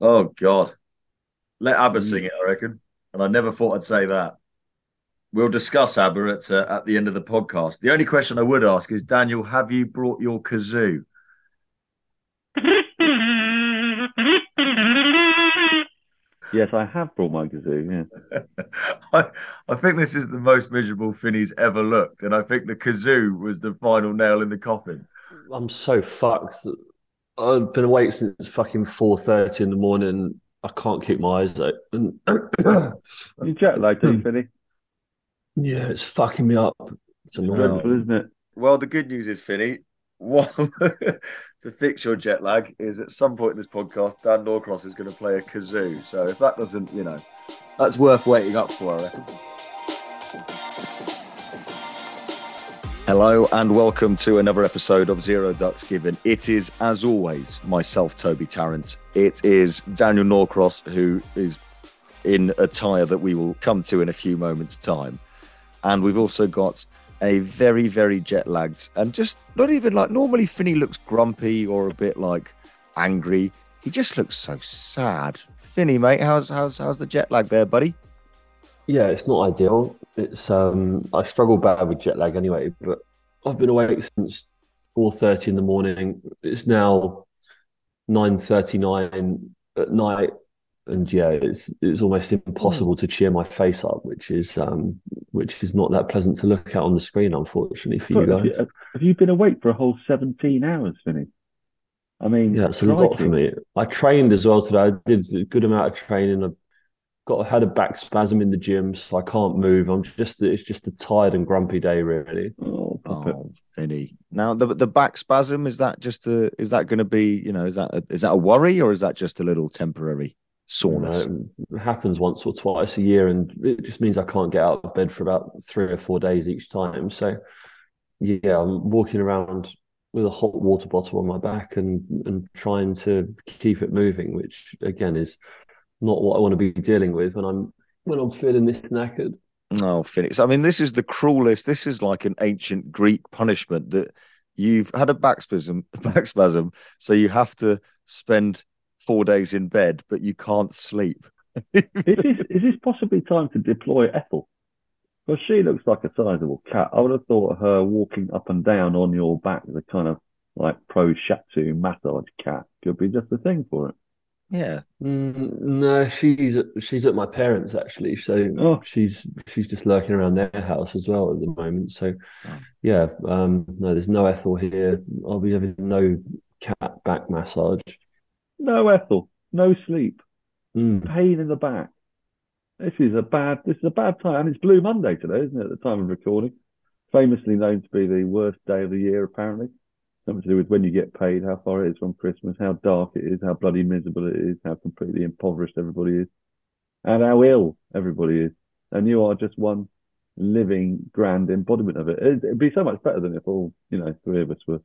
Oh God, let ABBA sing it. I reckon, and I never thought I'd say that. We'll discuss ABBA at uh, at the end of the podcast. The only question I would ask is, Daniel, have you brought your kazoo? Yes, I have brought my kazoo. Yeah. I, I think this is the most miserable Finny's ever looked, and I think the kazoo was the final nail in the coffin. I'm so fucked. I've been awake since fucking four thirty in the morning. I can't keep my eyes open. You jet lagged, Hmm. Finny? yeah, it's fucking me up. It's annoying. Dreadful, isn't it? Well, the good news is, Finny, one to fix your jet lag is at some point in this podcast, Dan Norcross is going to play a kazoo. So if that doesn't, you know, that's worth waiting up for, I reckon. Hello and welcome to another episode of Zero Ducks Given. It is, as always, myself, Toby Tarrant. It is Daniel Norcross who is in attire that we will come to in a few moments' time. And we've also got a very, very jet lagged and just not even like normally Finny looks grumpy or a bit like angry. He just looks so sad. Finny, mate, how's how's how's the jet lag there, buddy? Yeah, it's not ideal. It's um I struggle bad with jet lag anyway, but I've been awake since four thirty in the morning. It's now nine thirty nine at night, and yeah, it's it's almost impossible to cheer my face up, which is um which is not that pleasant to look at on the screen, unfortunately for you guys. have you been awake for a whole 17 hours, Finny? I mean, Yeah, it's a lot for me. I trained as well today. I did a good amount of training. Got had a back spasm in the gym, so I can't move. I'm just it's just a tired and grumpy day, really. Oh. Oh. Now the the back spasm is that just a is that going to be you know is that a, is that a worry or is that just a little temporary soreness? You know, it happens once or twice a year, and it just means I can't get out of bed for about three or four days each time. So, yeah, I'm walking around with a hot water bottle on my back and and trying to keep it moving, which again is not what I want to be dealing with when I'm when I'm feeling this knackered. No, Phoenix. I mean, this is the cruelest. This is like an ancient Greek punishment that you've had a back spasm, back spasm, so you have to spend four days in bed, but you can't sleep. is, this, is this possibly time to deploy Ethel? Because she looks like a sizable cat. I would have thought her walking up and down on your back, the kind of like pro shiatsu massage cat, could be just the thing for it. Yeah. Mm, no, she's she's at my parents actually, so Oh. she's she's just lurking around their house as well at the moment. So, Oh. yeah, um, no, there's no Ethel here. I'll be having no cat back massage. No Ethel, no sleep, Mm. pain in the back. This is a bad. This is a bad time, and it's Blue Monday today, isn't it? At the time of recording, famously known to be the worst day of the year, apparently. Something to do with when you get paid, how far it is from Christmas, how dark it is, how bloody miserable it is, how completely impoverished everybody is, and how ill everybody is. And you are just one living grand embodiment of it. It'd, be so much better than if all, you know, three of us were,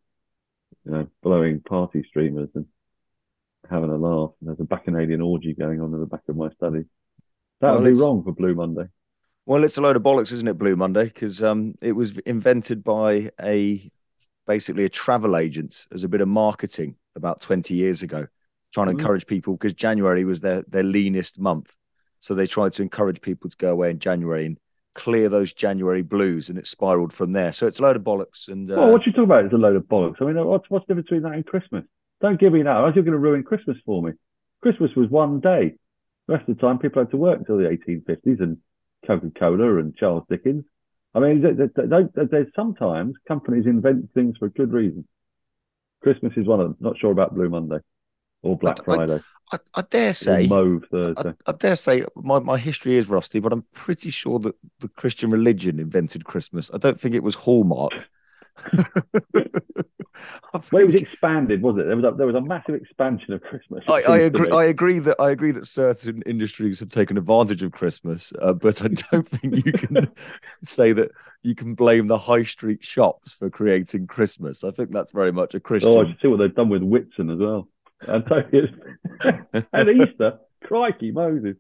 you know, blowing party streamers and having a laugh. And There's a bacchanalian orgy going on in the back of my study. That Well, would be wrong for Blue Monday. Well, it's a load of bollocks, isn't it, Blue Monday? Because um, it was invented by a basically a travel agent as a bit of marketing about 20 years ago, trying to Mhm. encourage people because January was their, their leanest month. So they tried to encourage people to go away in January and clear those January blues, and it spiraled from there. So it's a load of bollocks. And uh, well, what you talk about is a load of bollocks. I mean, what's what's the difference between that and Christmas? Don't give me that. Otherwise You're going to ruin Christmas for me. Christmas was one day. The rest of the time, people had to work until the 1850s and Coca Cola and Charles Dickens. I mean, th- th- th- th- there's sometimes companies invent things for good reason. Christmas is one of them. Not sure about Blue Monday or Black I- I- Friday I, I dare or say, Mauve I, Thursday. I dare say, my, my history is rusty, but I'm pretty sure that the Christian religion invented Christmas. I don't think it was Hallmark. I Well, it was expanded, was it? There was a, there was a massive expansion of Christmas. I, I agree. I agree that I agree that certain industries have taken advantage of Christmas, uh, but I don't think you can say that you can blame the high street shops for creating Christmas. I think that's very much a Christian. Oh, I should see what they've done with Whitsun as well. And, and Easter. Crikey, Moses.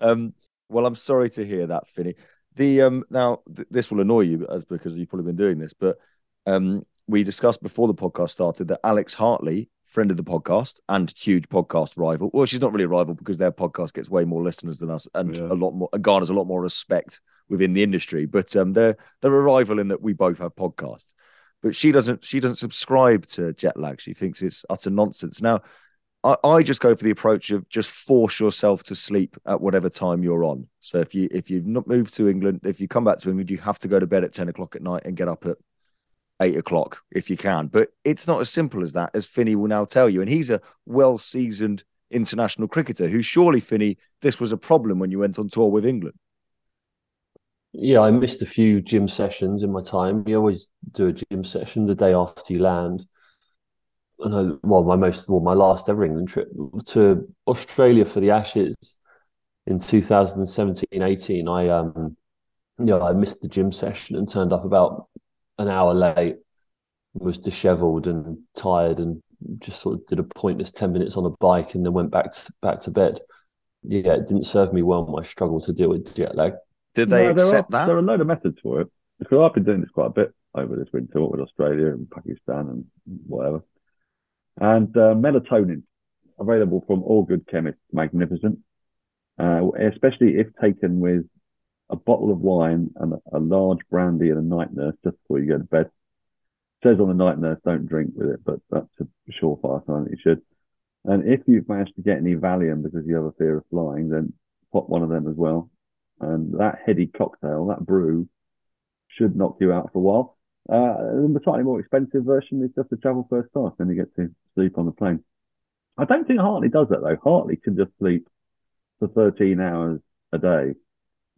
um, well, I'm sorry to hear that, Finny. The um, now th- this will annoy you as because you've probably been doing this, but um, we discussed before the podcast started that Alex Hartley, friend of the podcast and huge podcast rival. Well, she's not really a rival because their podcast gets way more listeners than us and Yeah. a lot more garners a lot more respect within the industry. But um, they're they're a rival in that we both have podcasts. But she doesn't she doesn't subscribe to jet lag. She thinks it's utter nonsense. Now, I, I just go for the approach of just force yourself to sleep at whatever time you're on. So if you if you've not moved to England, if you come back to England, you have to go to bed at ten o'clock at night and get up at eight o'clock if you can. But it's not as simple as that, as Finny will now tell you. And he's a well seasoned international cricketer who surely Finny, this was a problem when you went on tour with England. Yeah, I missed a few gym sessions in my time. You always do a gym session the day after you land. And I, well, my most, well, my last ever England trip to Australia for the Ashes in 2017, 18. I, um, yeah, I missed the gym session and turned up about an hour late. Was dishevelled and tired, and just sort of did a pointless 10 minutes on a bike, and then went back to, back to bed. Yeah, it didn't serve me well. My struggle to deal with jet lag. Did they No, accept there are, that? There are a load of methods for it. Because I've been doing this quite a bit over this winter, what with Australia and Pakistan and whatever. And uh, melatonin, available from all good chemists, magnificent. Uh, especially if taken with a bottle of wine and a, large brandy and a night nurse just before you go to bed. says on the night nurse, don't drink with it, but that's a surefire sign that you should. And if you've managed to get any Valium because you have a fear of flying, then pop one of them as well. And that heady cocktail, that brew, should knock you out for a while. Uh, the slightly more expensive version is just to travel first class, then you get to sleep on the plane. I don't think Hartley does that though. Hartley can just sleep for 13 hours a day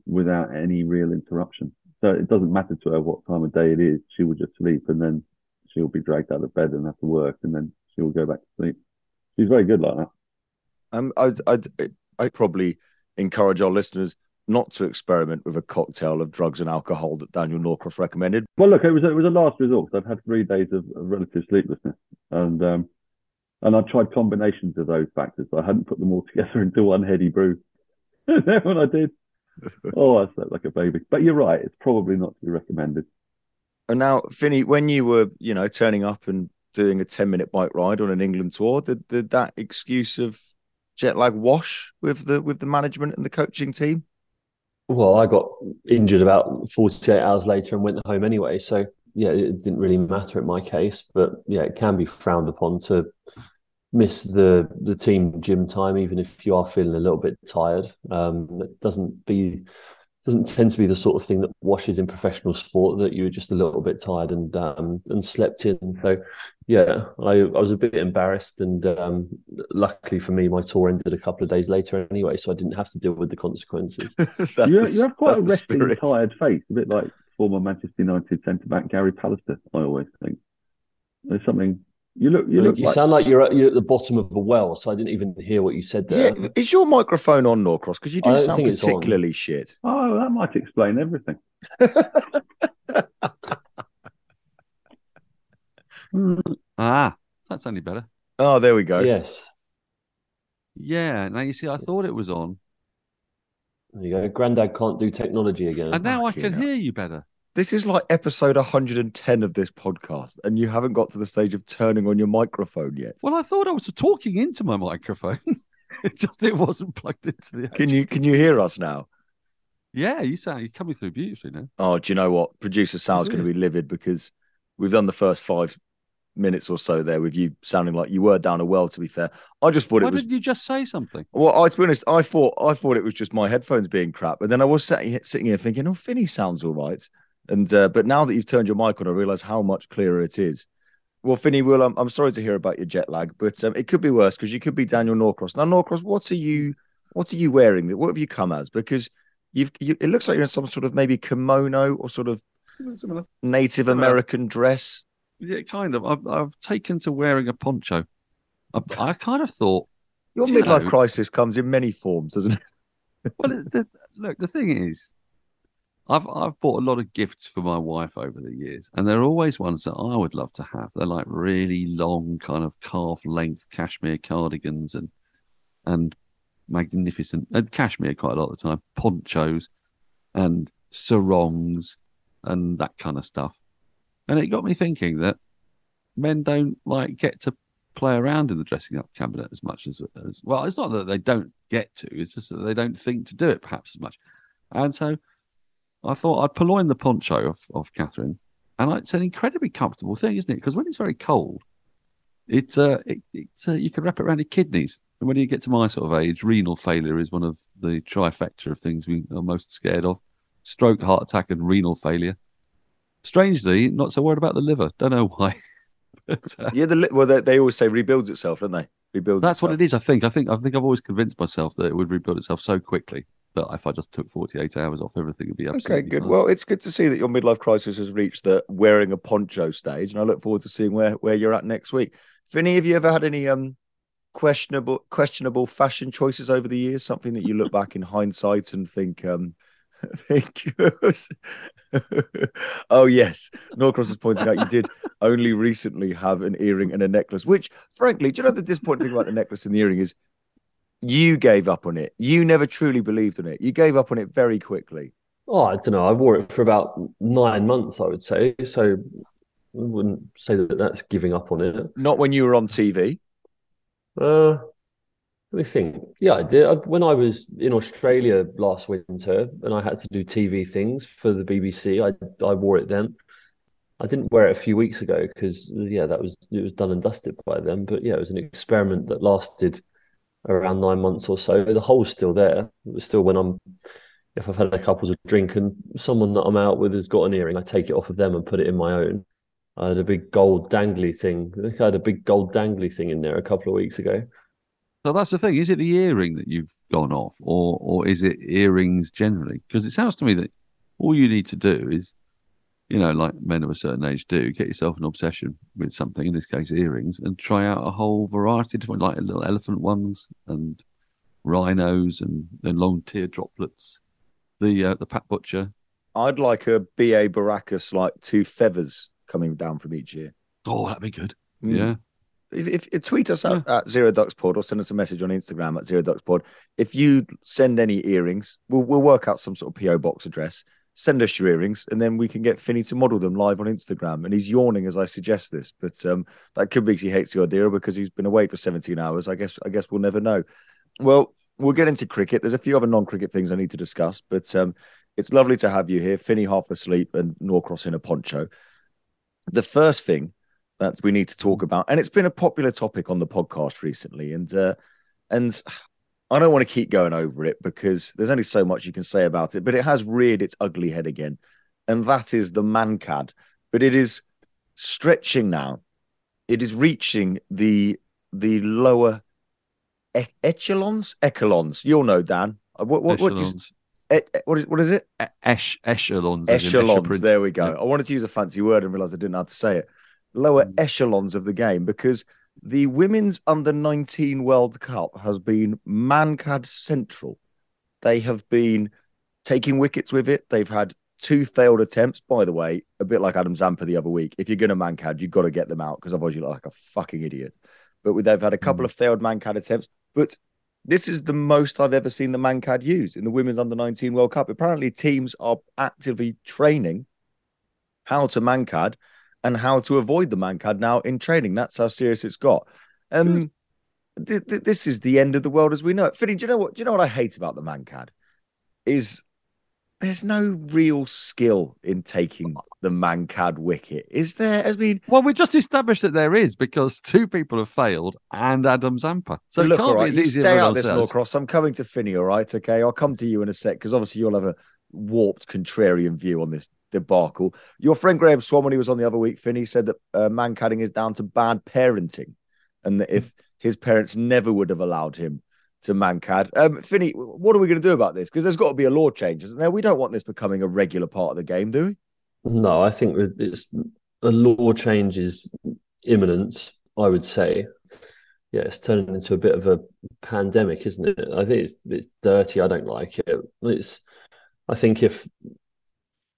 without any real interruption. So it doesn't matter to her what time of day it is. She will just sleep and then she'll be dragged out of bed and have to work and then she will go back to sleep. She's very good like that. Um, I'd, I'd, I'd probably encourage our listeners not to experiment with a cocktail of drugs and alcohol that Daniel Norcross recommended. Well, look, it was a, it was a last resort. I've had three days of, relative sleeplessness, and um, and I tried combinations of those factors. I hadn't put them all together into one heady brew. and then when I did, oh, I slept like a baby. But you're right; it's probably not to be recommended. And now, Finny, when you were, you know, turning up and doing a 10 minute bike ride on an England tour, did, did that excuse of jet lag wash with the with the management and the coaching team? Well, I got injured about 48 hours later and went home anyway. So, yeah, it didn't really matter in my case. But yeah, it can be frowned upon to miss the the team gym time, even if you are feeling a little bit tired. Um, it doesn't be doesn't tend to be the sort of thing that washes in professional sport that you're just a little bit tired and um, and slept in. So yeah, I, I was a bit embarrassed, and um, luckily for me, my tour ended a couple of days later anyway, so I didn't have to deal with the consequences. you, the- you have quite a that's resting, spirit. tired face, a bit like former Manchester United centre back Gary Pallister. I always think there's something. You look. You You, like. sound like you're at, you're at the bottom of a well, so I didn't even hear what you said there. Yeah, is your microphone on, Norcross? Because you do sound think it's on. particularly shit. Oh, that might explain everything. Ah, that's only better. Oh, there we go. Yes. Yeah. Now you see, I thought it was on, There you go. Granddad can't do technology again. and now I can hell. hear you better. This is like episode 110 of this podcast, and you haven't got to the stage of turning on your microphone yet. Well, I thought I was talking into my microphone. it just it wasn't plugged into the. Can you can you hear us now? Yeah, you sound you're coming through beautifully now. Oh, do you know what? Producer Sal's going to be livid because we've done the first five minutes or so there with you sounding like you were down a well. To be fair, I just thought Why it was. didn't you just say something? Well, I to be honest, I thought I thought it was just my headphones being crap, but then I was sitting here, sitting here thinking, "Oh, Finny sounds all right." And uh, but now that you've turned your mic on, I realise how much clearer it is. Well, Finny, Will, I'm, I'm sorry to hear about your jet lag, but um, it could be worse because you could be Daniel Norcross. Now, Norcross, what are you? What are you wearing? What have you come as? Because you've you, it looks like you're in some sort of maybe kimono or sort of Similar. Native Similar. American dress. Yeah, kind of. I've I've taken to wearing a poncho. I, I kind of thought, Your midlife know- crisis comes in many forms, doesn't it? well, the, look, the thing is, I've I've bought a lot of gifts for my wife over the years, and they're always ones that I would love to have. They're like really long, kind of calf length cashmere cardigans and and magnificent and cashmere quite a lot of the time, ponchos and sarongs and that kind of stuff. And it got me thinking that men don't like get to play around in the dressing up cabinet as much as as well. It's not that they don't get to; it's just that they don't think to do it perhaps as much. And so, I thought I'd purloin the poncho off off Catherine, and it's an incredibly comfortable thing, isn't it? Because when it's very cold, it's uh, it, it's uh, you can wrap it around your kidneys. And when you get to my sort of age, renal failure is one of the trifecta of things we are most scared of: stroke, heart attack, and renal failure. Strangely, not so worried about the liver. Don't know why. but, uh, Yeah, the li- well, they, they always say rebuilds itself, don't they? Rebuilds. that's what it is. I think. I think. I think. I've always convinced myself that it would rebuild itself so quickly that if I just took forty-eight hours off, everything would be absolutely Okay, good. fine. Well, it's good to see that your midlife crisis has reached the wearing a poncho stage, and I look forward to seeing where where you're at next week. Finny, have you ever had any um questionable questionable fashion choices over the years? Something that you look back in hindsight and think um think oh yes, Norcross is pointing out you did only recently have an earring and a necklace, which frankly, do you know the disappointing thing about the necklace and the earring is you gave up on it. You never truly believed in it. You gave up on it very quickly. Oh, I don't know. I wore it for about nine months, I would say. So I wouldn't say that that's giving up on it. Not when you were on TV. Uh, let me think. Yeah, I did. I, when I was in Australia last winter and I had to do TV things for the BBC, I I wore it then. I didn't wear it a few weeks ago because yeah, that was it was done and dusted by then. But yeah, it was an experiment that lasted around nine months or so. The hole's still there. It was still when I'm if I've had a couple of drink and someone that I'm out with has got an earring, I take it off of them and put it in my own. I had a big gold dangly thing. I think I had a big gold dangly thing in there a couple of weeks ago. So that's the thing. Is it the earring that you've gone off, or or is it earrings generally? Because it sounds to me that all you need to do is, you know, like men of a certain age do, get yourself an obsession with something. In this case, earrings, and try out a whole variety of different, like little elephant ones and rhinos and then long tear droplets. The uh, the Pat Butcher. I'd like a BA Baracus, like two feathers coming down from each ear. Oh, that'd be good. Mm. Yeah. If, if, if- tweet us at, at Zero Ducks Pod or send us a message on Instagram at Zero Ducks Pod. If you send any earrings, we'll, we'll work out some sort of PO box address. Send us your earrings, and then we can get Finny to model them live on Instagram. And he's yawning as I suggest this, but um, that could be because he hates the idea, because he's been away for 17 hours. I guess I guess we'll never know. Well, we'll get into cricket. There's a few other non-cricket things I need to discuss, but um, it's lovely to have you here, Finny half asleep and Norcross in a poncho. The first thing that we need to talk about, and it's been a popular topic on the podcast recently, and uh, and I don't want to keep going over it because there's only so much you can say about it, but it has reared its ugly head again, and that is the Mankad. But it is stretching now; it is reaching the the lower e- echelons. Echelons, you'll know, Dan. Uh, What what what, you, e- what is what is it? E- Esh, echelons. echelons. There we go. Yeah. I wanted to use a fancy word and realized I didn't know how to say it. Lower Mm. echelons of the game because the women's under 19 World Cup has been Mankad central. They have been taking wickets with it. They've had two failed attempts, by the way, a bit like Adam Zampa the other week. If you're going to Mankad, you've got to get them out because otherwise you look like a fucking idiot. but they've had a couple hmm. of failed Mankad attempts. But this is the most I've ever seen the Mankad used in the Women's Under 19 World Cup. Apparently, teams are actively training how to Mankad and how to avoid the Mankad now in training. That's how serious it's got. Um, th- th- this is the end of the world as we know it. Finny, do you know what? Do you know what I hate about the Mankad? Is there's no real skill in taking the Mankad wicket, is there? I mean, Well, we just established that there is because two people have failed and Adam Zampa. So look, can't all right, you stay out this. Norcross. I'm coming to Finny, all right? Okay, I'll come to you in a sec because obviously you'll have a warped contrarian view on this debacle. Your friend Graeme Swann, when he was on the other week, Finny said that uh, Mankading is down to bad parenting, and that if his parents never would have allowed him to Mankad. Um, Finny, what are we going to do about this? Because there's got to be a law change, isn't there? We don't want this becoming a regular part of the game, do we? No, I think it's a law change is imminent. I would say, yeah, it's turning into a bit of a pandemic, isn't it? I think it's it's dirty. I don't like it. It's. I think if,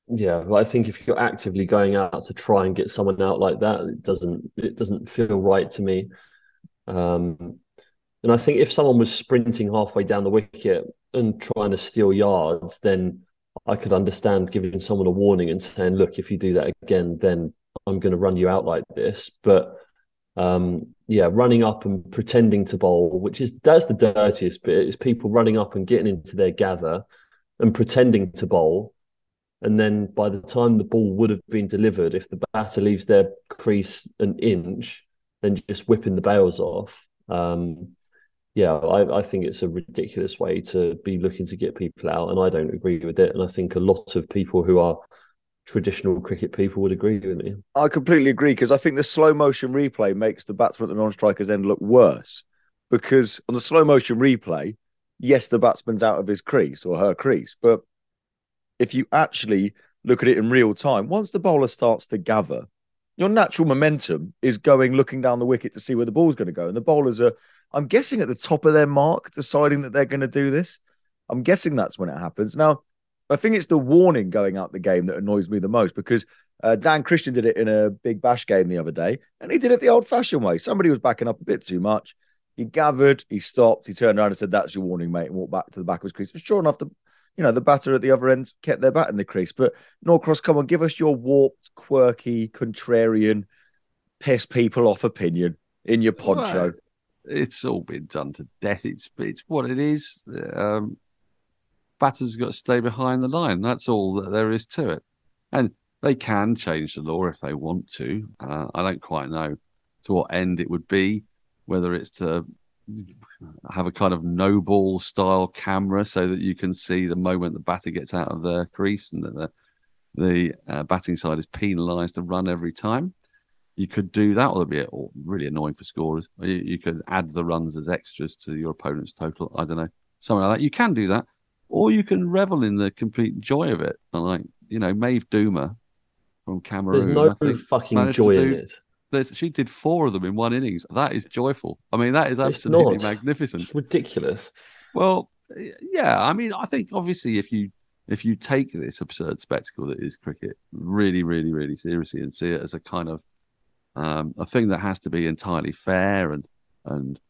yeah, I think if you're actively going out to try and get someone out like that, it doesn't it doesn't feel right to me. Um, and I think if someone was sprinting halfway down the wicket and trying to steal yards, then I could understand giving someone a warning and saying, look, if you do that again, then I'm going to run you out like this. But um, yeah, running up and pretending to bowl, which is that's the dirtiest bit, is people running up and getting into their gather and pretending to bowl. And then by the time the ball would have been delivered, if the batter leaves their crease an inch, then just whipping the bails off. Um, yeah, I, I think it's a ridiculous way to be looking to get people out, and I don't agree with it. And I think a lot of people who are traditional cricket people would agree with me. I completely agree because I think the slow motion replay makes the batsman at the non-striker's end look worse. Because on the slow motion replay, yes, the batsman's out of his crease or her crease, but if you actually look at it in real time, once the bowler starts to gather, your natural momentum is going looking down the wicket to see where the ball's going to go, and the bowlers are, I'm guessing, at the top of their mark, deciding that they're going to do this. I'm guessing that's when it happens. Now, I think it's the warning going out the game that annoys me the most because uh, Dan Christian did it in a big bash game the other day, and he did it the old fashioned way. Somebody was backing up a bit too much. He gathered, he stopped, he turned around and said, That's your warning, mate, and walked back to the back of his crease. And sure enough, the you know, the batter at the other end kept their bat in the crease. But Norcross, come on, give us your warped, quirky, contrarian, piss people off opinion in your poncho. It's all been done to death. It's it's what it is. Um, batters got to stay behind the line. That's all that there is to it. And they can change the law if they want to. Uh, I don't quite know to what end it would be, whether it's to have a kind of no ball style camera so that you can see the moment the batter gets out of the crease and that the the uh, batting side is penalised to run every time. You could do that, or it'd be really annoying for scorers. You, you could add the runs as extras to your opponent's total. I don't know, something like that. You can do that, or you can revel in the complete joy of it. And like you know, Maeva Douma from Cameroon. There's no fucking joy in it. There's, she did four of them in one innings. That is joyful. I mean, that is absolutely magnificent. It's ridiculous. Well, yeah. I mean, I think obviously if you if you take this absurd spectacle that is cricket really, really, really seriously and see it as a kind of um, a thing that has to be entirely fair and and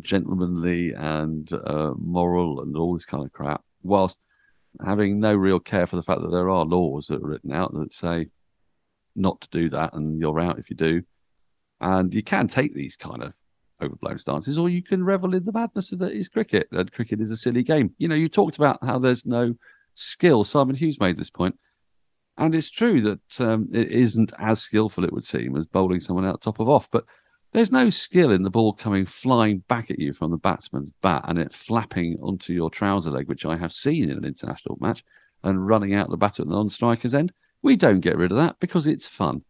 gentlemanly and uh, moral and all this kind of crap, whilst having no real care for the fact that there are laws that are written out that say not to do that and you're out if you do. And you can take these kind of overblown stances, or you can revel in the madness of that is cricket. And cricket is a silly game. You know, you talked about how there's no skill. Simon Hughes made this point, and it's true that um, it isn't as skillful, it would seem, as bowling someone out top of off. But there's no skill in the ball coming flying back at you from the batsman's bat and it flapping onto your trouser leg, which I have seen in an international match, and running out the batter at the non-striker's end. We don't get rid of that because it's fun.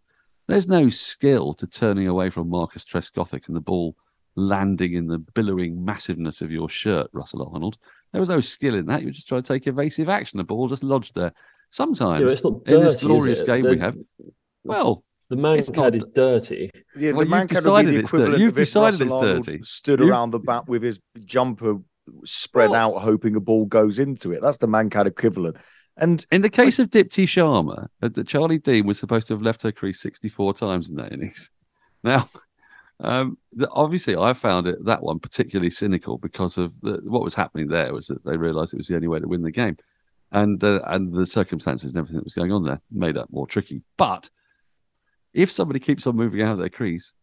There's no skill to turning away from Marcus Trescothick and the ball landing in the billowing massiveness of your shirt, Russell Arnold. There was no skill in that. You were just trying to take evasive action. The ball just lodged there. Sometimes Yeah, it's not in this glorious game The- we have, well, The It's not is dirty. Yeah, Well, the man you've can be decided the it's dirty. equivalent You've of decided Russell it's Arnold dirty. stood You- around the bat with his jumper spread Well- out, hoping a ball goes into it. That's the Mankad equivalent. And In the case of Deepti Sharma, uh, that Charlie Dean was supposed to have left her crease 64 times in that innings. Now, Um, the, obviously, I found it that one particularly cynical because of the, what was happening there was that they realised it was the only way to win the game, and uh, and the circumstances and everything that was going on there made that more tricky. But if somebody keeps on moving out of their crease,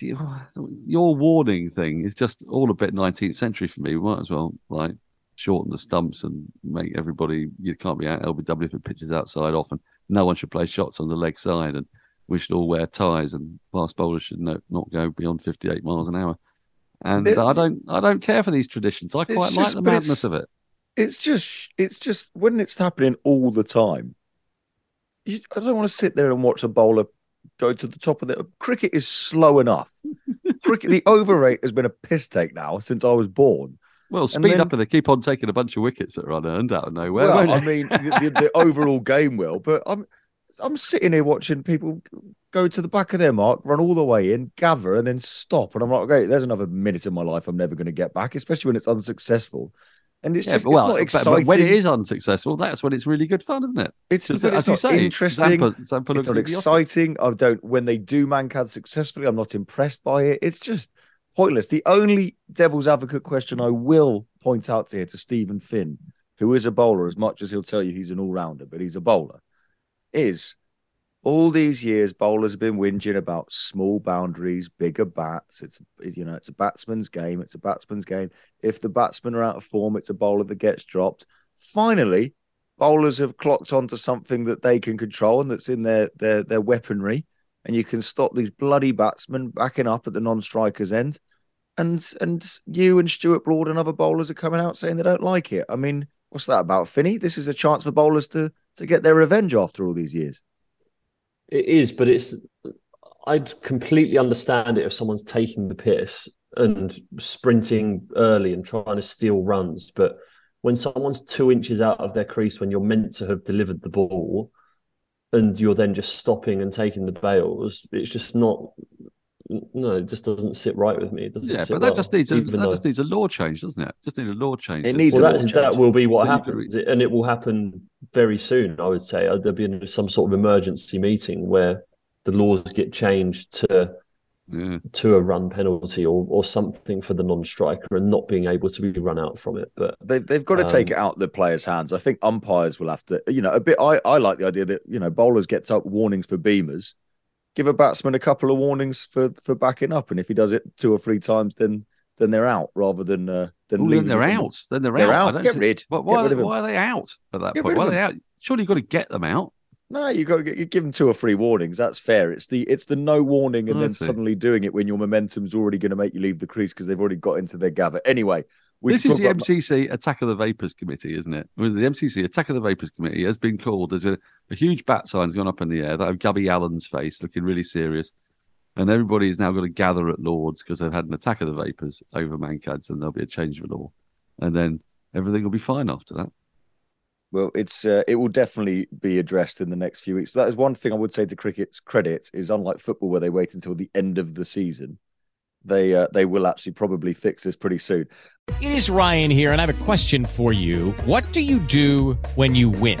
you, your warning thing is just all a bit 19th century for me. We might as well like shorten the stumps and make everybody you can't be out LBW if it pitches outside often. No one should play shots on the leg side and we should all wear ties, and fast bowlers should no, not go beyond 58 miles an hour. And it's, I don't, I don't care for these traditions. I quite like the madness of it. It's just, it's just when it's happening all the time. You, I don't want to sit there and watch a bowler go to the top of the cricket is slow enough. cricket, the over rate has been a piss take now since I was born. Well, speed then, up and they keep on taking a bunch of wickets that are unearned out of nowhere. Well, I mean, the, the, the overall game will, but I'm I'm sitting here watching people go to the back of their mark, run all the way in, gather, and then stop. And I'm like, okay, there's another minute of my life I'm never going to get back, especially when it's unsuccessful. And it's yeah, just well, it's not exciting. But, when it is unsuccessful, that's when it's really good fun, isn't it? It's, it's as you say, interesting. Zampa, Zampa it's not exciting. I don't. When they do Mankad successfully, I'm not impressed by it. It's just pointless. The only devil's advocate question I will point out to here to Stephen Finn, who is a bowler, as much as he'll tell you he's an all rounder, but he's a bowler is all these years bowlers have been whinging about small boundaries, bigger bats. It's you know, it's a batsman's game. It's a batsman's game. If the batsmen are out of form, it's a bowler that gets dropped. Finally, bowlers have clocked onto something that they can control and that's in their their their weaponry, and you can stop these bloody batsmen backing up at the non-strikers end. And and you and Stuart Broad and other bowlers are coming out saying they don't like it. I mean, what's that about, Finny? This is a chance for bowlers to to get their revenge after all these years. It is, but it's. I'd completely understand it if someone's taking the piss and sprinting early and trying to steal runs, but when someone's two inches out of their crease when you're meant to have delivered the ball, and you're then just stopping and taking the bails, it's just not no, it just doesn't sit right with me. yeah, but that well, just needs a, that though... just needs a law change, doesn't it? Just need a law change. It needs well, that, that will be what happens, and it will happen very soon. I would say uh, there'll be some sort of emergency meeting where the laws get changed to yeah. to a run penalty or or something for the non-striker and not being able to be run out from it. But they've they've got to um, take it out of the players' hands. I think umpires will have to, you know, a bit. I I like the idea that you know bowlers get up warnings for beamers give a batsman a couple of warnings for for backing up, and if he does it two or three times, then then they're out rather than uh, than well, then they're out. Then they're, they're out. out. Get rid. But why, get rid why are they out at that get point? Why are they out? Surely you've got to get them out. No, you got to get, you give them two or three warnings. That's fair. It's the it's the no warning and oh, then suddenly doing it when your momentum's already going to make you leave the crease because they've already got into their gather. Anyway, this is the MCC Attack of the Vapors Committee, isn't it? the MCC Attack of the Vapors Committee has been called. There's a, a huge bat sign's gone up in the air that have Gubby Allen's face looking really serious. And everybody's now got to gather at Lords because they've had an attack of the Vapors over Mankads, and there'll be a change of law. And then everything will be fine after that. Well, it's uh, it will definitely be addressed in the next few weeks. But That is one thing I would say to cricket's credit is unlike football where they wait until the end of the season they uh, they will actually probably fix this pretty soon. It is Ryan here, and I have a question for you. What do you do when you win?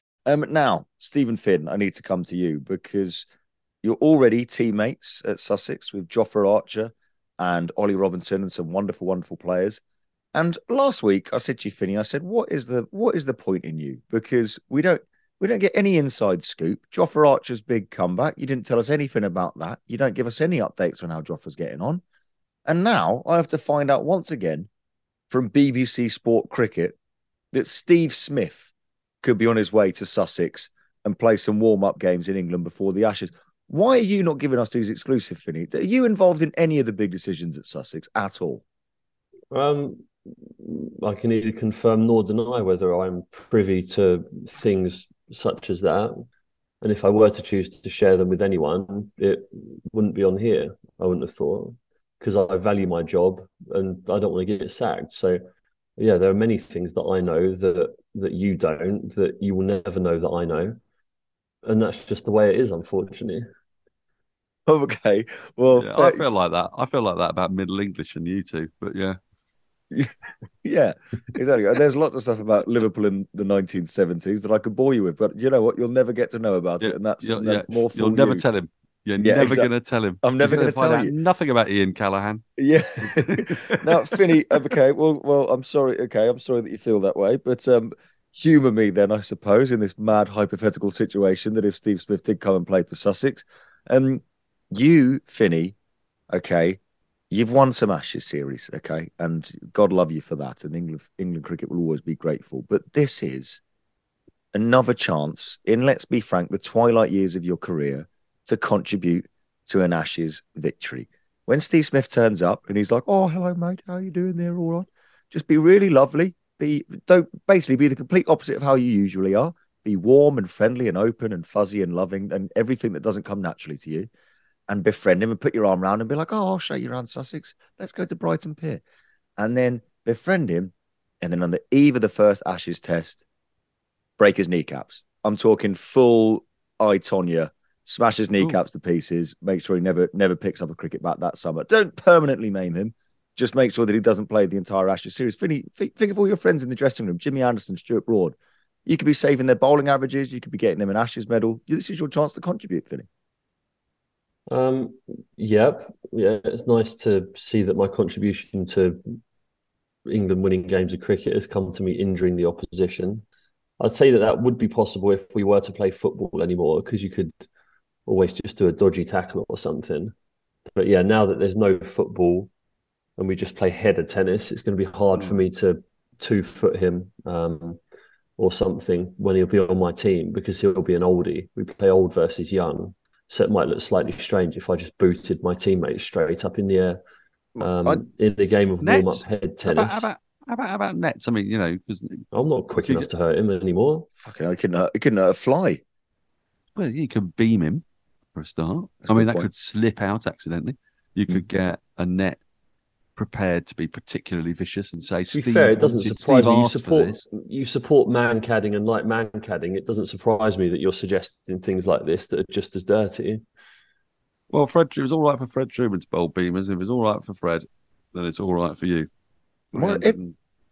Um, now, Stephen Finn, I need to come to you because you're already teammates at Sussex with Jofra Archer and Ollie Robinson and some wonderful, wonderful players. And last week I said to you, Finny, I said, what is the what is the point in you? Because we don't we don't get any inside scoop. Jofra Archer's big comeback. You didn't tell us anything about that. You don't give us any updates on how Jofra's getting on. And now I have to find out once again from BBC Sport Cricket that Steve Smith could be on his way to Sussex and play some warm up games in England before the Ashes. Why are you not giving us these exclusive, Finny? Are you involved in any of the big decisions at Sussex at all? Um, I can neither confirm nor deny whether I'm privy to things such as that. And if I were to choose to share them with anyone, it wouldn't be on here. I wouldn't have thought because I value my job and I don't want to get sacked. So, yeah, there are many things that I know that that you don't, that you will never know that I know, and that's just the way it is, unfortunately. Okay, well, Yeah, I feel like that. I feel like that about Middle English and you two, but yeah. yeah, exactly. There's lots of stuff about Liverpool in the 1970s that I could bore you with, but you know what? You'll never get to know about it, and that's You'll, that yeah, more. you'll never you. tell him. You're Yeah, never going to tell him. I'm never gonna tell out you. Nothing about Ian Callaghan. Yeah. now, Finny, um, okay, well, well, I'm sorry. Okay, I'm sorry that you feel that way, but um, humour me then, I suppose, in this mad hypothetical situation that if Steve Smith did come and play for Sussex, um, you, Finny, okay, you've won some Ashes series, okay, and God love you for that, and England, England cricket will always be grateful. But this is another chance in, let's be frank, the twilight years of your career to contribute to an Ashes victory. When Steve Smith turns up and he's like, "Oh, hello, mate, how you doing there? All right." Just be really lovely. Be don't basically be the complete opposite of how you usually are. Be warm and friendly and open and fuzzy and loving and everything that doesn't come naturally to you. And befriend him and put your arm around him and be like, "Oh, I'll show you around Sussex. Let's go to Brighton Pier." And then befriend him, and then on the eve of the first Ashes test, break his kneecaps. I'm talking full I Tonya, smash his kneecaps to pieces, make sure he never never picks up a cricket bat that summer. Don't permanently maim him. Just make sure that he doesn't play the entire Ashes series. Finny, thi- think of all your friends in the dressing room, Jimmy Anderson, Stuart Broad. You could be saving their bowling averages. You could be getting them an Ashes medal. This is your chance to contribute, Finny. Um, yep, yeah, it's nice to see that my contribution to England winning games of cricket has come to me injuring the opposition. I'd say that that would be possible if we were to play football anymore, because you could always just do a dodgy tackle or something. But yeah, now that there's no football and we just play header tennis, it's going to be hard for me to two foot him um, or something when he'll be on my team because he'll be an oldie. We play old versus young. So it might look slightly strange if I just booted my teammates straight up in the air um, I- in the game of warm up head How tennis. about, how about how about how about nets? I mean, you know, because I'm not quick enough get- to hurt him anymore. Fucking, I couldn't, hurt- I couldn't hurt a fly. well, you can beam him for a start. That's I mean, that point. could slip out accidentally. You could mm-hmm. get a net prepared to be particularly vicious and say, To be Steve, fair, it doesn't Steve surprise me. You support you support Mankadding and like man cadding. It doesn't surprise me that you're suggesting things like this that are just as dirty. Well, Fred, it was all right for Fred Trueman to bowl beamers. If it was all right for Fred, then it's all right for you. Well, if-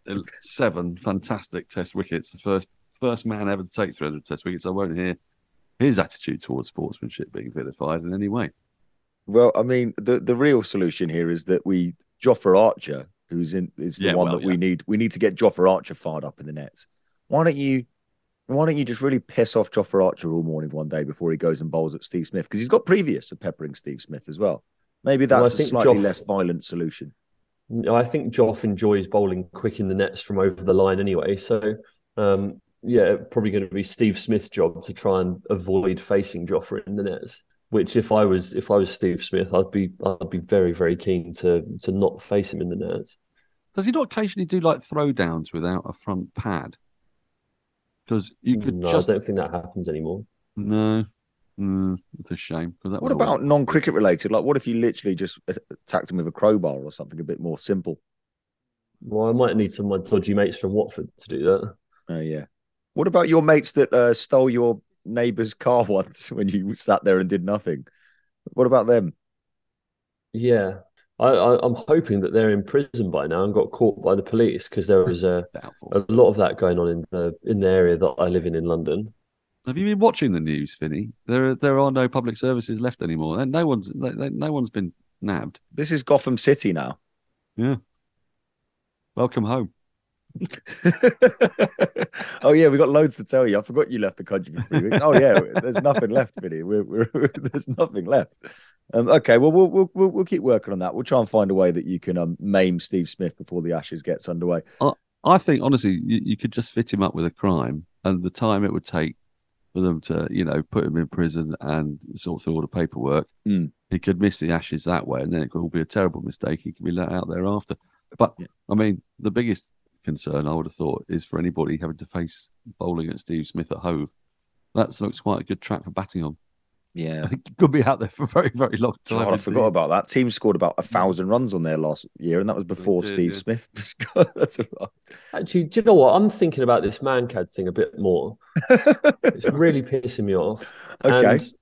307 fantastic test wickets. The first first man ever to take 300 test wickets. I won't hear his attitude towards sportsmanship being vilified in any way. Well, I mean, the, the real solution here is that we Jofra Archer, who's in is the Yeah, one well, that we need. We need to get Jofra Archer fired up in the nets. Why don't you why don't you just really piss off Jofra Archer all morning one day before he goes and bowls at Steve Smith? Because he's got previous of peppering Steve Smith as well. Maybe Well, that's a slightly Joff- less violent solution. I think Joff enjoys bowling quick in the nets from over the line anyway. So, um, yeah, probably going to be Steve Smith's job to try and avoid facing Jofra in the nets. Which, if I was if I was Steve Smith, I'd be I'd be very very keen to to not face him in the nets. Does he not occasionally do like throwdowns without a front pad? Because you could no, just I don't think that happens anymore. no. Mm, it's a shame. that What about non-cricket related? Like, what if you literally just attacked him with a crowbar or something a bit more simple? Well, I might need some of my dodgy mates from Watford to do that. Oh yeah. What about your mates that uh, stole your neighbour's car once when you sat there and did nothing? What about them? Yeah, I, I I'm hoping that they're in prison by now and got caught by the police because there was a a lot of that going on in the in the area that I live in in London. Have you been watching the news, Finny? There are, there are no public services left anymore, and no one's they, they- no one's been nabbed. This is Gotham City now. Yeah. Welcome home. oh yeah, we got loads to tell you. I forgot you left the country for three weeks. Oh yeah, there's nothing left, Vinny. We're, we're, there's nothing left. Um, okay, well, well we'll we'll we'll keep working on that. We'll try and find a way that you can um, maim Steve Smith before the Ashes gets underway. I, I think honestly, you, you could just fit him up with a crime, and the time it would take for them to, you know, put him in prison and sort through all the paperwork, Mm. he could miss the Ashes that way, and then it could all be a terrible mistake. He could be let out thereafter. But I mean, the biggest concern I would have thought is for anybody having to face bowling at Steve Smith at Hove. That looks quite a good track for batting on. Yeah. I think he could be out there for a very, very long time. God, I indeed. forgot about that. Team scored about a thousand runs on there last year, and that was before did, Steve yeah. Smith. was gone. That's right. Actually, do you know what? I'm thinking about this Mankad thing a bit more. it's really pissing me off. Okay. And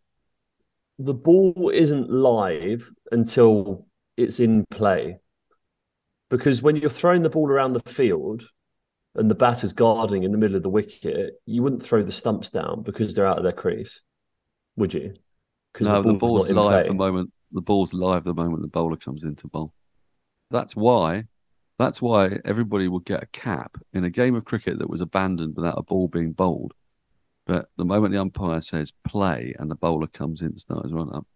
the ball isn't live until it's in play. Because when you're throwing the ball around the field and the batter's guarding in the middle of the wicket, you wouldn't throw the stumps down because they're out of their crease, would you? Because No, the ball's ball's live the moment the ball's live the moment the bowler comes into bowl. That's why that's why everybody would get a cap in a game of cricket that was abandoned without a ball being bowled. But the moment the umpire says play and the bowler comes in to start his run up,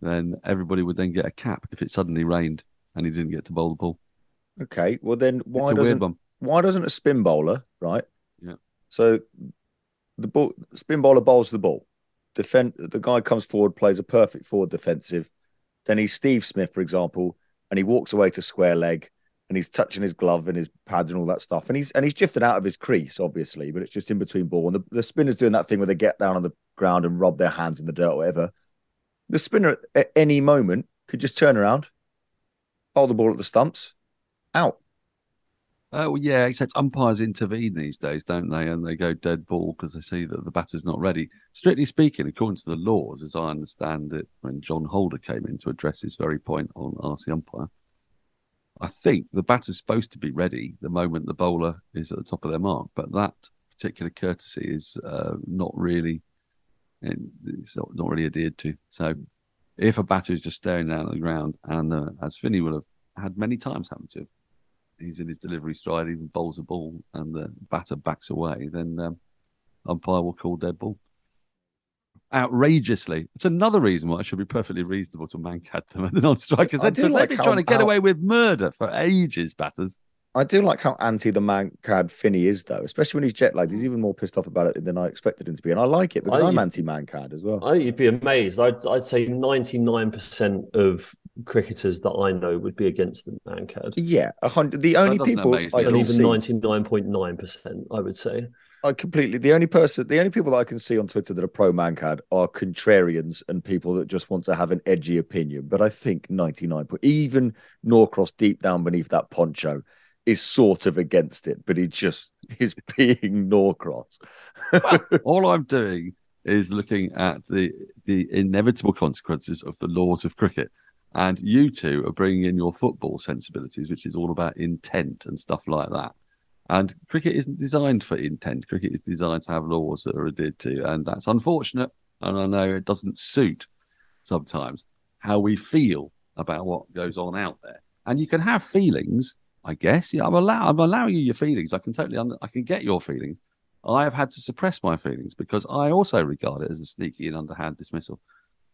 then everybody would then get a cap if it suddenly rained and he didn't get to bowl the ball. Okay. Well, then why doesn't why doesn't a spin bowler right? Yeah. So the ball spin bowler bowls the ball. Defend the guy comes forward, plays a perfect forward defensive. Then he's Steve Smith, for example, and he walks away to square leg and he's touching his glove and his pads and all that stuff. And he's and he's drifted out of his crease, obviously, but it's just in between ball. And the, the spinner's doing that thing where they get down on the ground and rub their hands in the dirt or whatever. The spinner at, at any moment could just turn around, hold the ball at the stumps, out. Oh yeah, except umpires intervene these days, don't they? And they go dead ball because they see that the batter's not ready. Strictly speaking, according to the laws, as I understand it, when John Holder came in to address this very point on the Umpire, I think the batter's supposed to be ready the moment the bowler is at the top of their mark, but that particular courtesy is uh, not really it's not really adhered to. So if a batter is just staring down at the ground, and uh, as Finny will have had many times happen to him, he's in his delivery stride, even bowls a ball, and the batter backs away, then um, umpire will call dead ball. Outrageously, it's another reason why it should be perfectly reasonable to mankad them at the non-strikers. They've been trying to get how- away with murder for ages, batters. I do like how anti the man cad Finny is, though, especially when he's jet lagged. He's even more pissed off about it than I expected him to be. And I like it because I- I'm anti Mankad as well. I think you'd be amazed. I'd, I'd say 99% of cricketers that I know would be against the Mankad. Yeah, a hundred. The only people I can And even see, 99.9%, I would say. I completely. The only person, the only people that I can see on Twitter that are pro Mankad are contrarians and people that just want to have an edgy opinion. But I think 99. point- Even Norcross, deep down beneath that poncho, is sort of against it, but he just is being Norcross. All I'm doing is looking at the the inevitable consequences of the laws of cricket. And you two are bringing in your football sensibilities, which is all about intent and stuff like that. And cricket isn't designed for intent. Cricket is designed to have laws that are adhered to. And that's unfortunate. And I know it doesn't suit sometimes how we feel about what goes on out there. And you can have feelings, I guess. Yeah, I'm, allow- I'm allowing you your feelings. I can totally, I can get your feelings. I have had to suppress my feelings because I also regard it as a sneaky and underhand dismissal.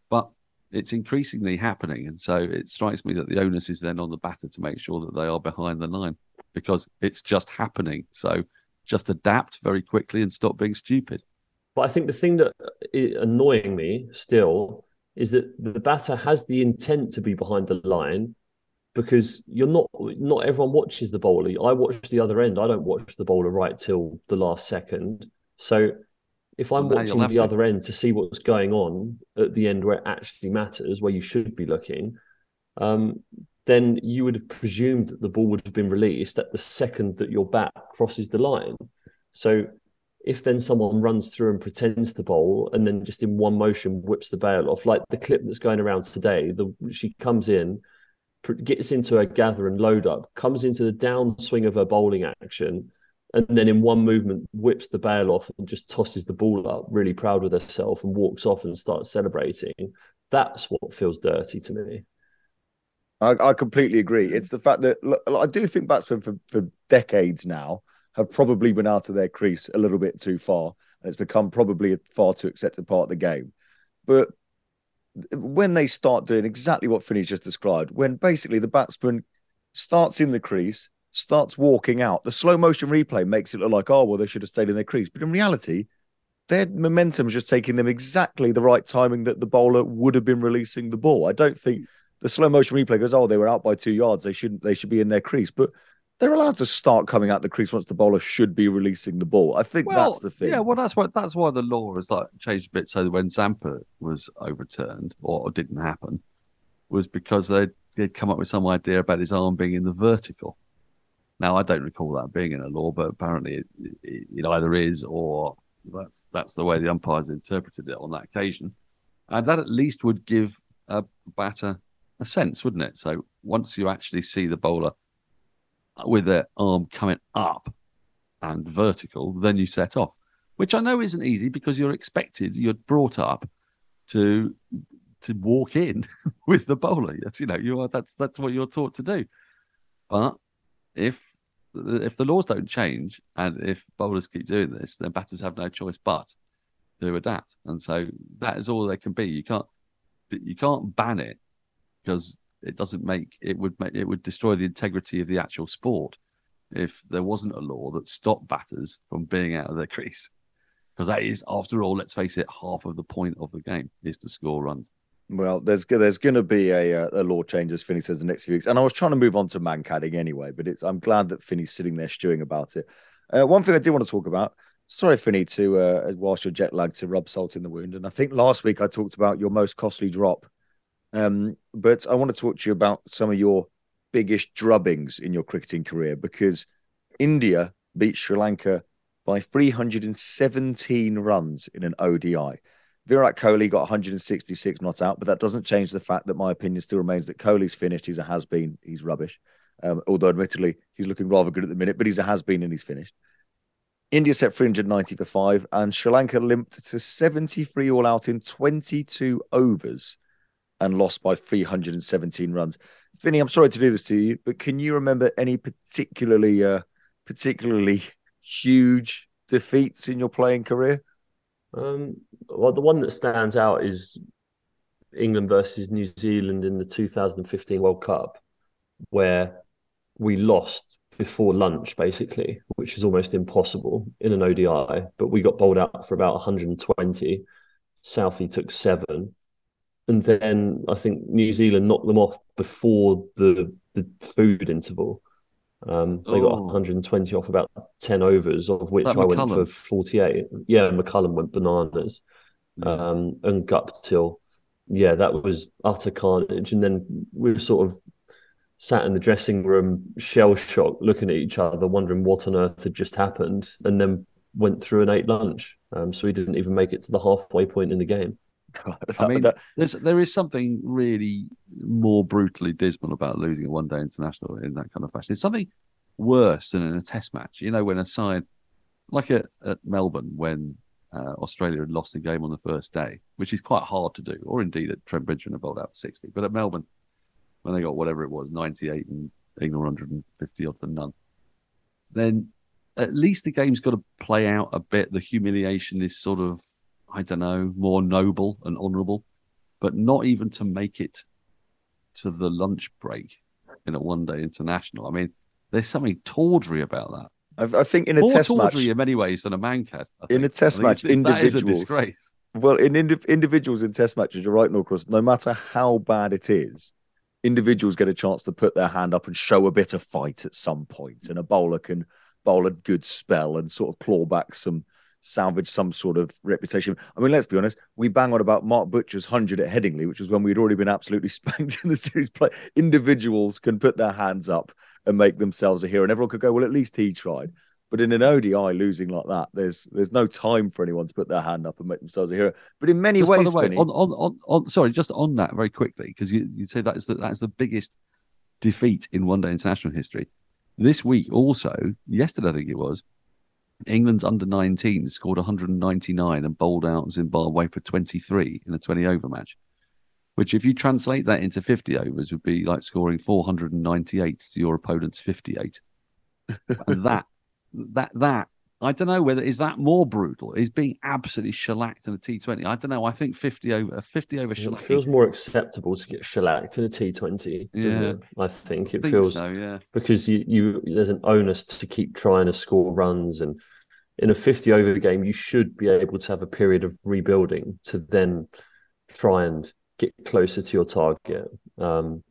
But it's increasingly happening. And so it strikes me that the onus is then on the batter to make sure that they are behind the line because it's just happening. So just adapt very quickly and stop being stupid. But I think the thing that is annoying me still is that the batter has the intent to be behind the line because you're not not everyone watches the bowler. I watch the other end. I don't watch the bowler right till the last second. So if I'm Well, watching the to. other end to see what's going on at the end where it actually matters, where you should be looking, um, then you would have presumed that the ball would have been released at the second that your bat crosses the line. So if then someone runs through and pretends to bowl and then just in one motion whips the bail off, like the clip that's going around today, the she comes in, gets into her gather and load up, comes into the downswing of her bowling action, and then in one movement whips the bail off and just tosses the ball up, really proud with herself, and walks off and starts celebrating. That's what feels dirty to me. I, I completely agree. It's the fact that look, I do think batsmen for, for decades now have probably been out of their crease a little bit too far, and it's become probably a far too accepted part of the game. But when they start doing exactly what Finny just described, when basically the batsman starts in the crease, starts walking out, the slow motion replay makes it look like, oh, well, they should have stayed in their crease. But in reality, their momentum is just taking them exactly the right timing that the bowler would have been releasing the ball. I don't think the slow motion replay goes, oh, they were out by two yards. They shouldn't, they should be in their crease. But they're allowed to start coming out the crease once the bowler should be releasing the ball. I think Well, that's the thing. Yeah, well, that's what that's why the law has like changed a bit. So that when Zampa was overturned or didn't happen, was because they'd, they'd come up with some idea about his arm being in the vertical. Now I don't recall that being in a law, but apparently it, it, it either is or that's that's the way the umpires interpreted it on that occasion, and that at least would give a batter a sense, wouldn't it? So once you actually see the bowler with their arm coming up and vertical, then you set off, which I know isn't easy because you're expected, you're brought up to to walk in with the bowler. That's you know you are that's that's what you're taught to do. But if if the laws don't change and if bowlers keep doing this, then batters have no choice but to adapt. And so that is all they can be. You can't you can't ban it because it doesn't make it would make it would destroy the integrity of the actual sport if there wasn't a law that stopped batters from being out of their crease. Because that is, after all, let's face it, half of the point of the game is to score runs. Well, there's there's going to be a, uh, a law change, as Finny says, the next few weeks. And I was trying to move on to Mankading anyway, but it's, I'm glad that Finny's sitting there stewing about it. Uh, one thing I do want to talk about. Sorry, Finny, to uh, whilst you're jet lagged, to rub salt in the wound. And I think last week I talked about your most costly drop, um, but I want to talk to you about some of your biggest drubbings in your cricketing career because India beat Sri Lanka by 317 runs in an ODI. Virat Kohli got 166 not out, but that doesn't change the fact that my opinion still remains that Kohli's finished. He's a has been. He's rubbish. Um, although admittedly he's looking rather good at the minute, but he's a has been and he's finished. India set 390 for five, and Sri Lanka limped to 73 all out in 22 overs and lost by 317 runs. Finny, I'm sorry to do this to you, but can you remember any particularly uh, particularly huge defeats in your playing career? Um, well, the one that stands out is England versus New Zealand in the 2015 World Cup, where we lost before lunch, basically, which is almost impossible in an ODI. But we got bowled out for about 120. Southee took seven. And then I think New Zealand knocked them off before the the food interval. Um, they got Oh. 120 off about 10 overs, of which That I went for 48. Yeah, McCullum went bananas. Um, and Guptill, yeah, that was utter carnage. And then we were sort of sat in the dressing room, shell shocked, looking at each other, wondering what on earth had just happened, and then went through and ate lunch. Um, so we didn't even make it to the halfway point in the game. I mean, there's there is something really more brutally dismal about losing a one day international in that kind of fashion. It's something worse than in a test match. You know, when a side like at, at Melbourne, when uh, Australia had lost the game on the first day, which is quite hard to do, or indeed at Trent Bridge when they bowled out for 60. But at Melbourne, when they got whatever it was, 98 and England 150 odd for none, then at least the game's got to play out a bit. The humiliation is sort of, I don't know, more noble and honourable, but not even to make it to the lunch break in a one day international. I mean, there's something tawdry about that. I, I think in a More test match, tawdry in many ways than a mankad. I in a test match, it's- that is a disgrace. Well, in indi- individuals in test matches, you're right, Norcross. No matter how bad it is, individuals get a chance to put their hand up and show a bit of fight at some point, and a bowler can bowl a good spell and sort of claw back some, salvage some sort of reputation. I mean, let's be honest. We bang on about Mark Butcher's hundred at Headingley, which was when we'd already been absolutely spanked in the series play. Individuals can put their hands up and make themselves a hero, and everyone could go, "Well, at least he tried." But in an ODI losing like that, there's there's no time for anyone to put their hand up and make themselves a hero. But in many Just ways, way, on, on, on, on, sorry, just on that very quickly, because you, you say that is the, that's the biggest defeat in one day international history. This week, also, yesterday, I think it was, England's under 19 scored 199 and bowled out Zimbabwe for 23 in a 20 over match, which, if you translate that into 50 overs, would be like scoring 498 to your opponent's 58. and that that that I don't know whether is that more brutal. Is being absolutely shellacked in a T Twenty. I don't know. I think fifty over a fifty over It feels more acceptable to get shellacked in a T Twenty, doesn't Yeah. it? I think it think feels so, yeah. because you you there's an onus to keep trying to score runs, and in a fifty over game, you should be able to have a period of rebuilding to then try and get closer to your target. Um,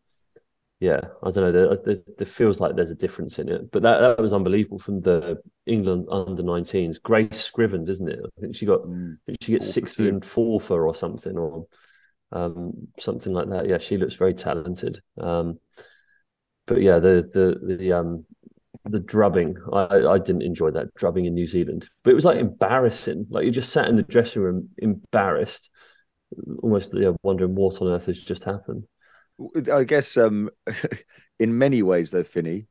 yeah, I don't know. There, there, feels like there's a difference in it, but that, that was unbelievable from the England under 19s. Grace Scrivens, isn't it? I think she got, I think she gets Four for 60 and four for or something, or um, something like that. Yeah, she looks very talented. Um, but yeah, the the the um the drubbing, I I didn't enjoy that drubbing in New Zealand, but it was like embarrassing. Like you just sat in the dressing room embarrassed, almost yeah, wondering what on earth has just happened. I guess um, in many ways, though, Finny,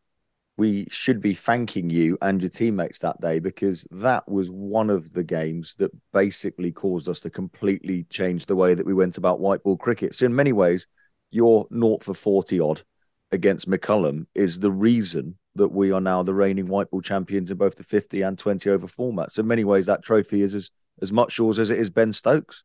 we should be thanking you and your teammates that day because that was one of the games that basically caused us to completely change the way that we went about white ball cricket. So, in many ways, your naught for 40 odd against McCullum is the reason that we are now the reigning white ball champions in both the 50 and 20 over formats. So, in many ways, that trophy is as, as much yours as it is Ben Stokes.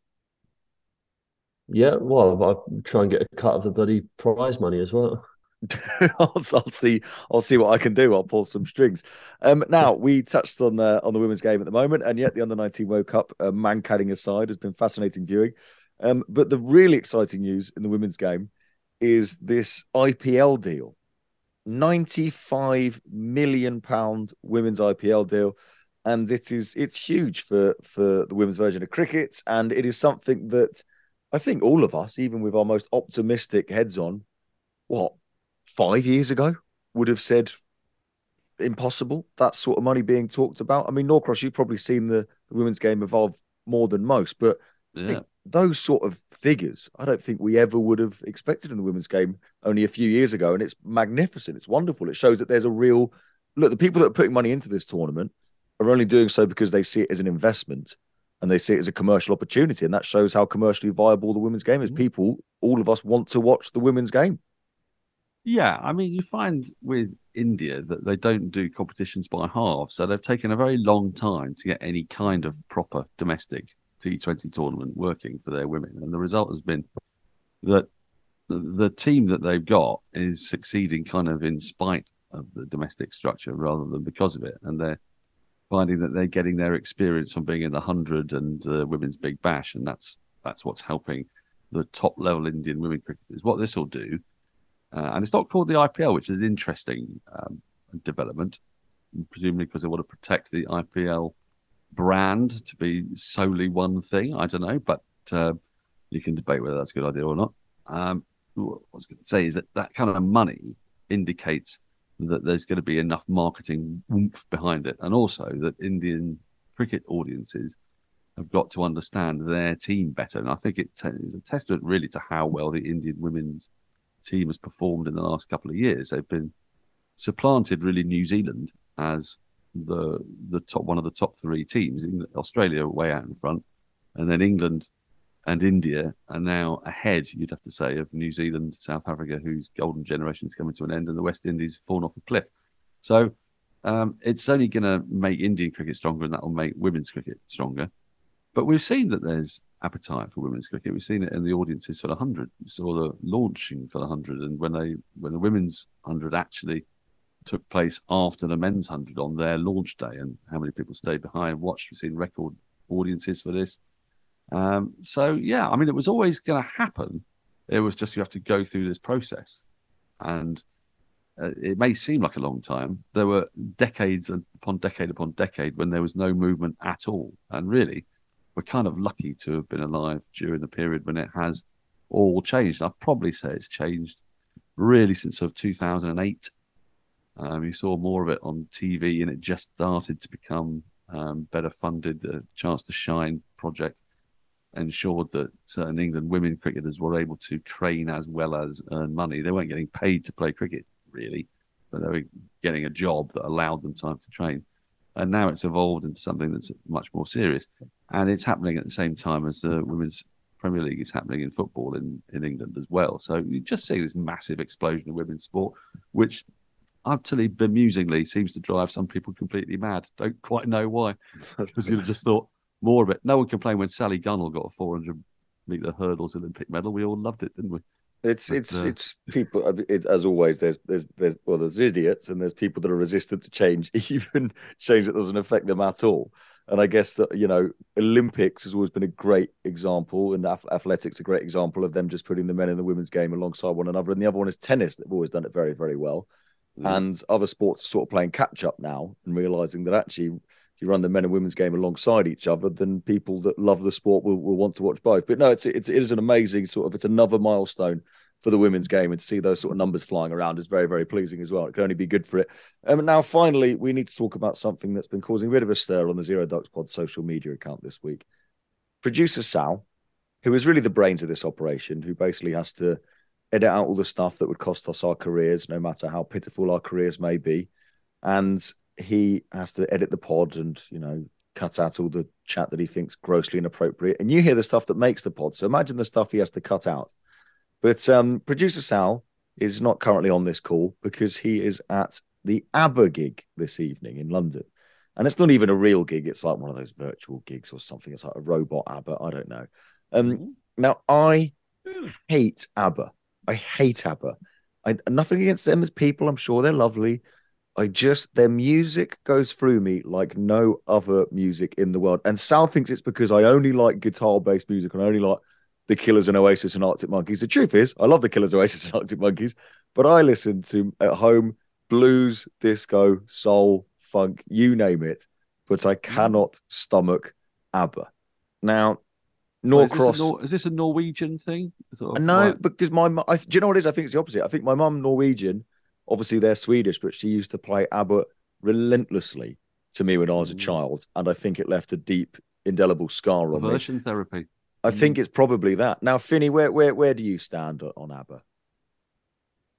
Yeah, well, I'll try and get a cut of the bloody prize money as well. I'll, see. I'll see what I can do. I'll pull some strings. Um, now we touched on the on the women's game at the moment, and yet the under nineteen World Cup, uh, Mankadding aside, has been fascinating viewing. Um, but the really exciting news in the women's game is this IPL deal, ninety five million pound women's IPL deal, and it is it's huge for for the women's version of cricket, and it is something that I think all of us, even with our most optimistic heads on, what five years ago would have said impossible. That sort of money being talked about. I mean, Norcross, you've probably seen the, the women's game evolve more than most, but I think those sort of figures, I don't think we ever would have expected in the women's game only a few years ago. And it's magnificent. It's wonderful. It shows that there's a real look. The people that are putting money into this tournament are only doing so because they see it as an investment and they see it as a commercial opportunity. And that shows how commercially viable the women's game is. Mm-hmm. People, all of us want to watch the women's game. Yeah, I mean, you find with India that they don't do competitions by halves, so they've taken a very long time to get any kind of proper domestic T20 tournament working for their women, and the result has been that the, the team that they've got is succeeding kind of in spite of the domestic structure rather than because of it, and they're finding that they're getting their experience from being in the hundred and uh, women's big bash, and that's that's what's helping the top level Indian women cricketers. What this will do. Uh, and it's not called the IPL, which is an interesting um, development, presumably because they want to protect the IPL brand to be solely one thing. I don't know, but uh, you can debate whether that's a good idea or not. Um, what I was going to say is that that kind of money indicates that there's going to be enough marketing oomph behind it, and also that Indian cricket audiences have got to understand their team better. And I think it t- is a testament really to how well the Indian women's team has performed in the last couple of years. They've been supplanted really New Zealand as the the top one of the top three teams. Australia way out in front, and then England and India are now ahead. You'd have to say of New Zealand, South Africa, whose golden generation is coming to an end, and the West Indies have fallen off a cliff. So um, it's only going to make Indian cricket stronger, and that will make women's cricket stronger. But we've seen that there's appetite for women's cricket. We've seen it in the audiences for the hundred. We saw the launching for the hundred, and when they when the women's hundred actually took place after the men's hundred on their launch day, and how many people stayed behind watched. We've seen record audiences for this. Um, so yeah, I mean, it was always going to happen. It was just you have to go through this process, and uh, it may seem like a long time. There were decades upon decade upon decade when there was no movement at all, and really, we're kind of lucky to have been alive during the period when it has all changed. I'd probably say it's changed really since sort of 2008. Um, you saw more of it on TV, and it just started to become um, better funded. The Chance to Shine project ensured that uh, certain England women cricketers were able to train as well as earn money. They weren't getting paid to play cricket, really, but they were getting a job that allowed them time to train. And now it's evolved into something that's much more serious. And it's happening at the same time as the Women's Premier League is happening in football in, in England as well. So you just see this massive explosion of women's sport, which utterly bemusingly seems to drive some people completely mad. Don't quite know why. Because you'd have just thought more of it. No one complained when Sally Gunnell got a 400 meter hurdles Olympic medal. We all loved it, didn't we? It's But, it's uh, it's people. It, as always, there's there's there's well, there's idiots and there's people that are resistant to change, even change that doesn't affect them at all. And I guess that you know, Olympics has always been a great example, and athletics a great example of them just putting the men and the women's game alongside one another. And the other one is tennis. They've always done it very very well. And other sports are sort of playing catch up now and realizing that actually, you run the men and women's game alongside each other, then people that love the sport will, will want to watch both. But no, it's, it's it is an amazing sort of it's another milestone for the women's game, and to see those sort of numbers flying around is very very pleasing as well. It can only be good for it. Um, and now finally, we need to talk about something that's been causing a bit of a stir on the Zero Ducks Pod social media account this week. Producer Sal, who is really the brains of this operation, who basically has to edit out all the stuff that would cost us our careers, no matter how pitiful our careers may be. And he has to edit the pod and, you know, cut out all the chat that he thinks grossly inappropriate. And you hear the stuff that makes the pod. So imagine the stuff he has to cut out. But um, producer Sal is not currently on this call because he is at the ABBA gig this evening in London. And it's not even a real gig. It's like one of those virtual gigs or something. It's like a robot ABBA. I don't know. Um, now, I hate ABBA. I hate ABBA. I nothing against them as people. I'm sure they're lovely. I just their music goes through me like no other music in the world. And Sal thinks it's because I only like guitar-based music and I only like the Killers and Oasis and Arctic Monkeys. The truth is, I love the Killers, Oasis and Arctic Monkeys, but I listen to at home blues, disco, soul, funk, you name it. But I mm. cannot stomach ABBA. Now, Well, is, this a Norcross. Nor- is this a Norwegian thing? Sort of No, like- because my I, do you know what it is? I think it's the opposite. I think my mum Norwegian. Obviously, they're Swedish, but she used to play ABBA relentlessly to me when I was a mm. child, and I think it left a deep, indelible scar on me. Aversion therapy. I mm. think it's probably that. Now, Finny, where where where do you stand on ABBA?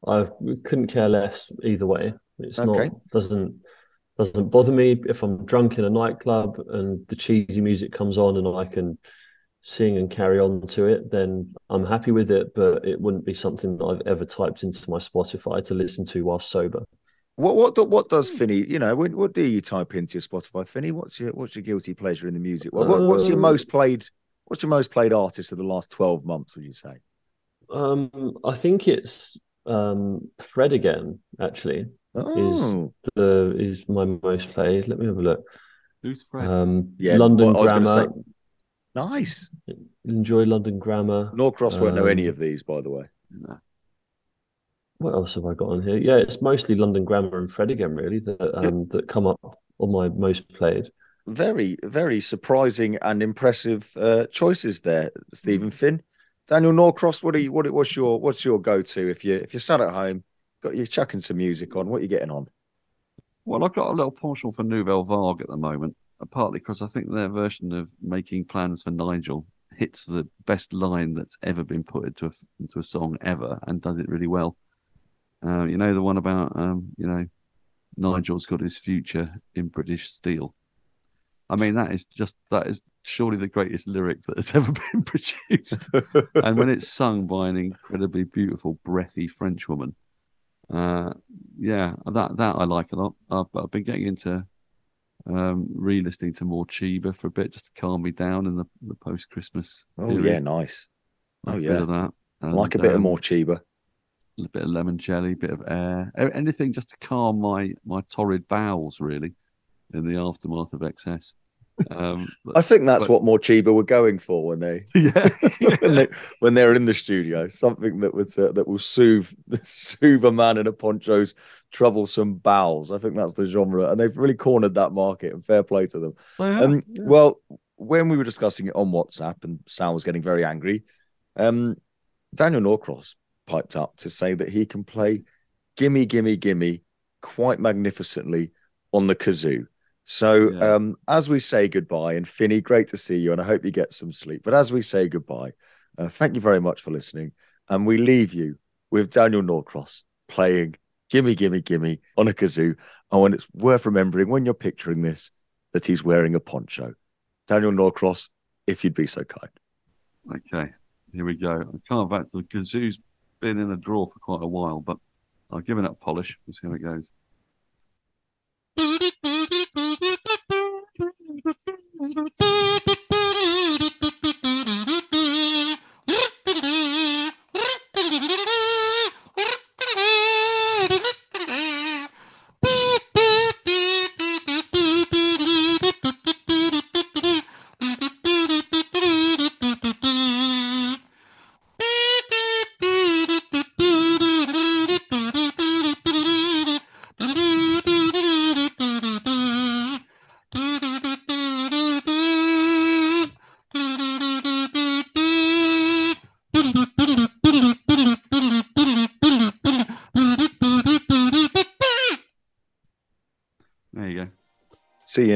I couldn't care less either way. It's Okay. not doesn't doesn't bother me if I'm drunk in a nightclub and the cheesy music comes on and I can sing and carry on to it, then I'm happy with it. But it wouldn't be something that I've ever typed into my Spotify to listen to while sober. What what do- what does Finny? You know, when, what do you type into your Spotify, Finny? What's your what's your guilty pleasure in the music? What, what- what's your Um, most played? What's your most played artist of the last twelve months? Would you say? Um, I think it's um Fred again. Actually, Oh. is the is my most played. Let me have a look. Who's Fred? Um, Yeah, London well, I was gonna Grammar. say- Nice. Enjoy London Grammar. Norcross won't know any Um, of these, by the way. No. What else have I got on here? Yeah, it's mostly London Grammar and Fred again, really, that um, that come up on my most played. very, very surprising and impressive uh, choices there, Steven Finn. Daniel Norcross, what are you? What what's your what's your go to if you if you're sat at home, got you're chucking some music on? What are you getting on? Well, I've got a little penchant for Nouvelle Vague at the moment, partly because I think their version of Making Plans for Nigel hits the best line that's ever been put into a, into a song ever and does it really well. Uh, you know, the one about, um, you know, Nigel's got his future in British steel. I mean, that is just, that is surely the greatest lyric that has ever been produced. and when it's sung by an incredibly beautiful, breathy French woman, uh, yeah, that that I like a lot. I've, I've been getting into um, re-listening to Morcheeba for a bit, just to calm me down in the, the post-Christmas. Oh period. yeah, nice. Oh A bit yeah, that. I like a And, bit of um, Morcheeba. a bit of lemon jelly, a bit of air, anything just to calm my my torrid bowels, really, in the aftermath of excess. Um, I think that's but- what Morcheeba were going for when they yeah, when they when they're in the studio. Something that would uh, that will soothe soothe a man in a poncho's troublesome bowels. I think that's the genre, and they've really cornered that market. And fair play to them. Have, Um, yeah. Well, when we were discussing it on WhatsApp, and Sal was getting very angry, um, Daniel Norcross piped up to say that he can play "Gimme, Gimme, Gimme" quite magnificently on the kazoo. So, Yeah. um, as we say goodbye, and Finny, great to see you, and I hope you get some sleep. But as we say goodbye, uh, thank you very much for listening, and we leave you with Daniel Norcross playing "Gimme, Gimme, Gimme" on a kazoo. Oh, and it's worth remembering when you're picturing this that he's wearing a poncho. Daniel Norcross, if you'd be so kind. Okay, here we go. I can't back the kazoo's been in a drawer for quite a while, but I've given up polish. We'll see how it goes.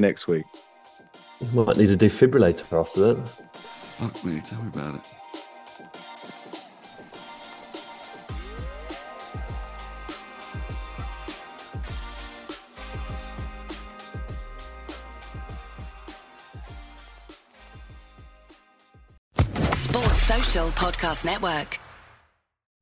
Next week. You Might need a defibrillator after that. Fuck me. Tell me about it. Sports Social Podcast Network.